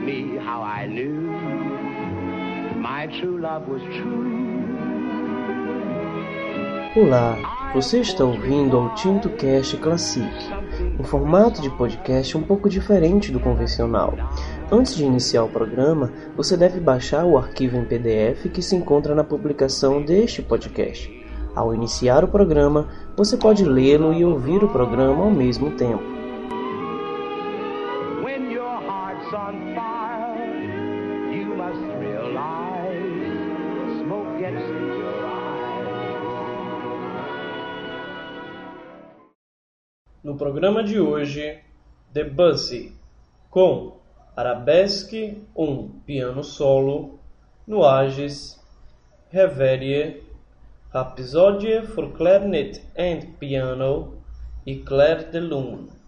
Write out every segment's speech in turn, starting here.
me how I knew my true love was true. Olá, você está ouvindo ao Tinto Cast Classic, um formato de podcast um pouco diferente do convencional. Antes de iniciar o programa, você deve baixar o arquivo em PDF que se encontra na publicação deste podcast. Ao iniciar o programa, você pode lê-lo e ouvir o programa ao mesmo tempo. Programa de hoje, Debussy, com Arabesque, um piano solo, Nuages, Reverie, Rhapsodie for Clarinet and Piano e Clair de Lune.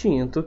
Tinto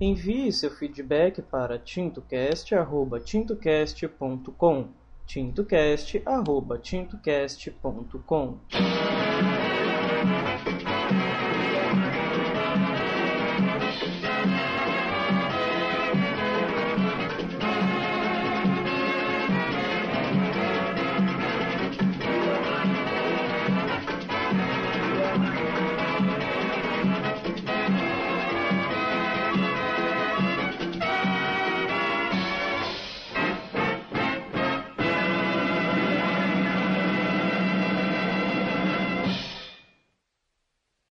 Envie seu feedback para tintocast@tintocast.com. tintocast@tintocast.com.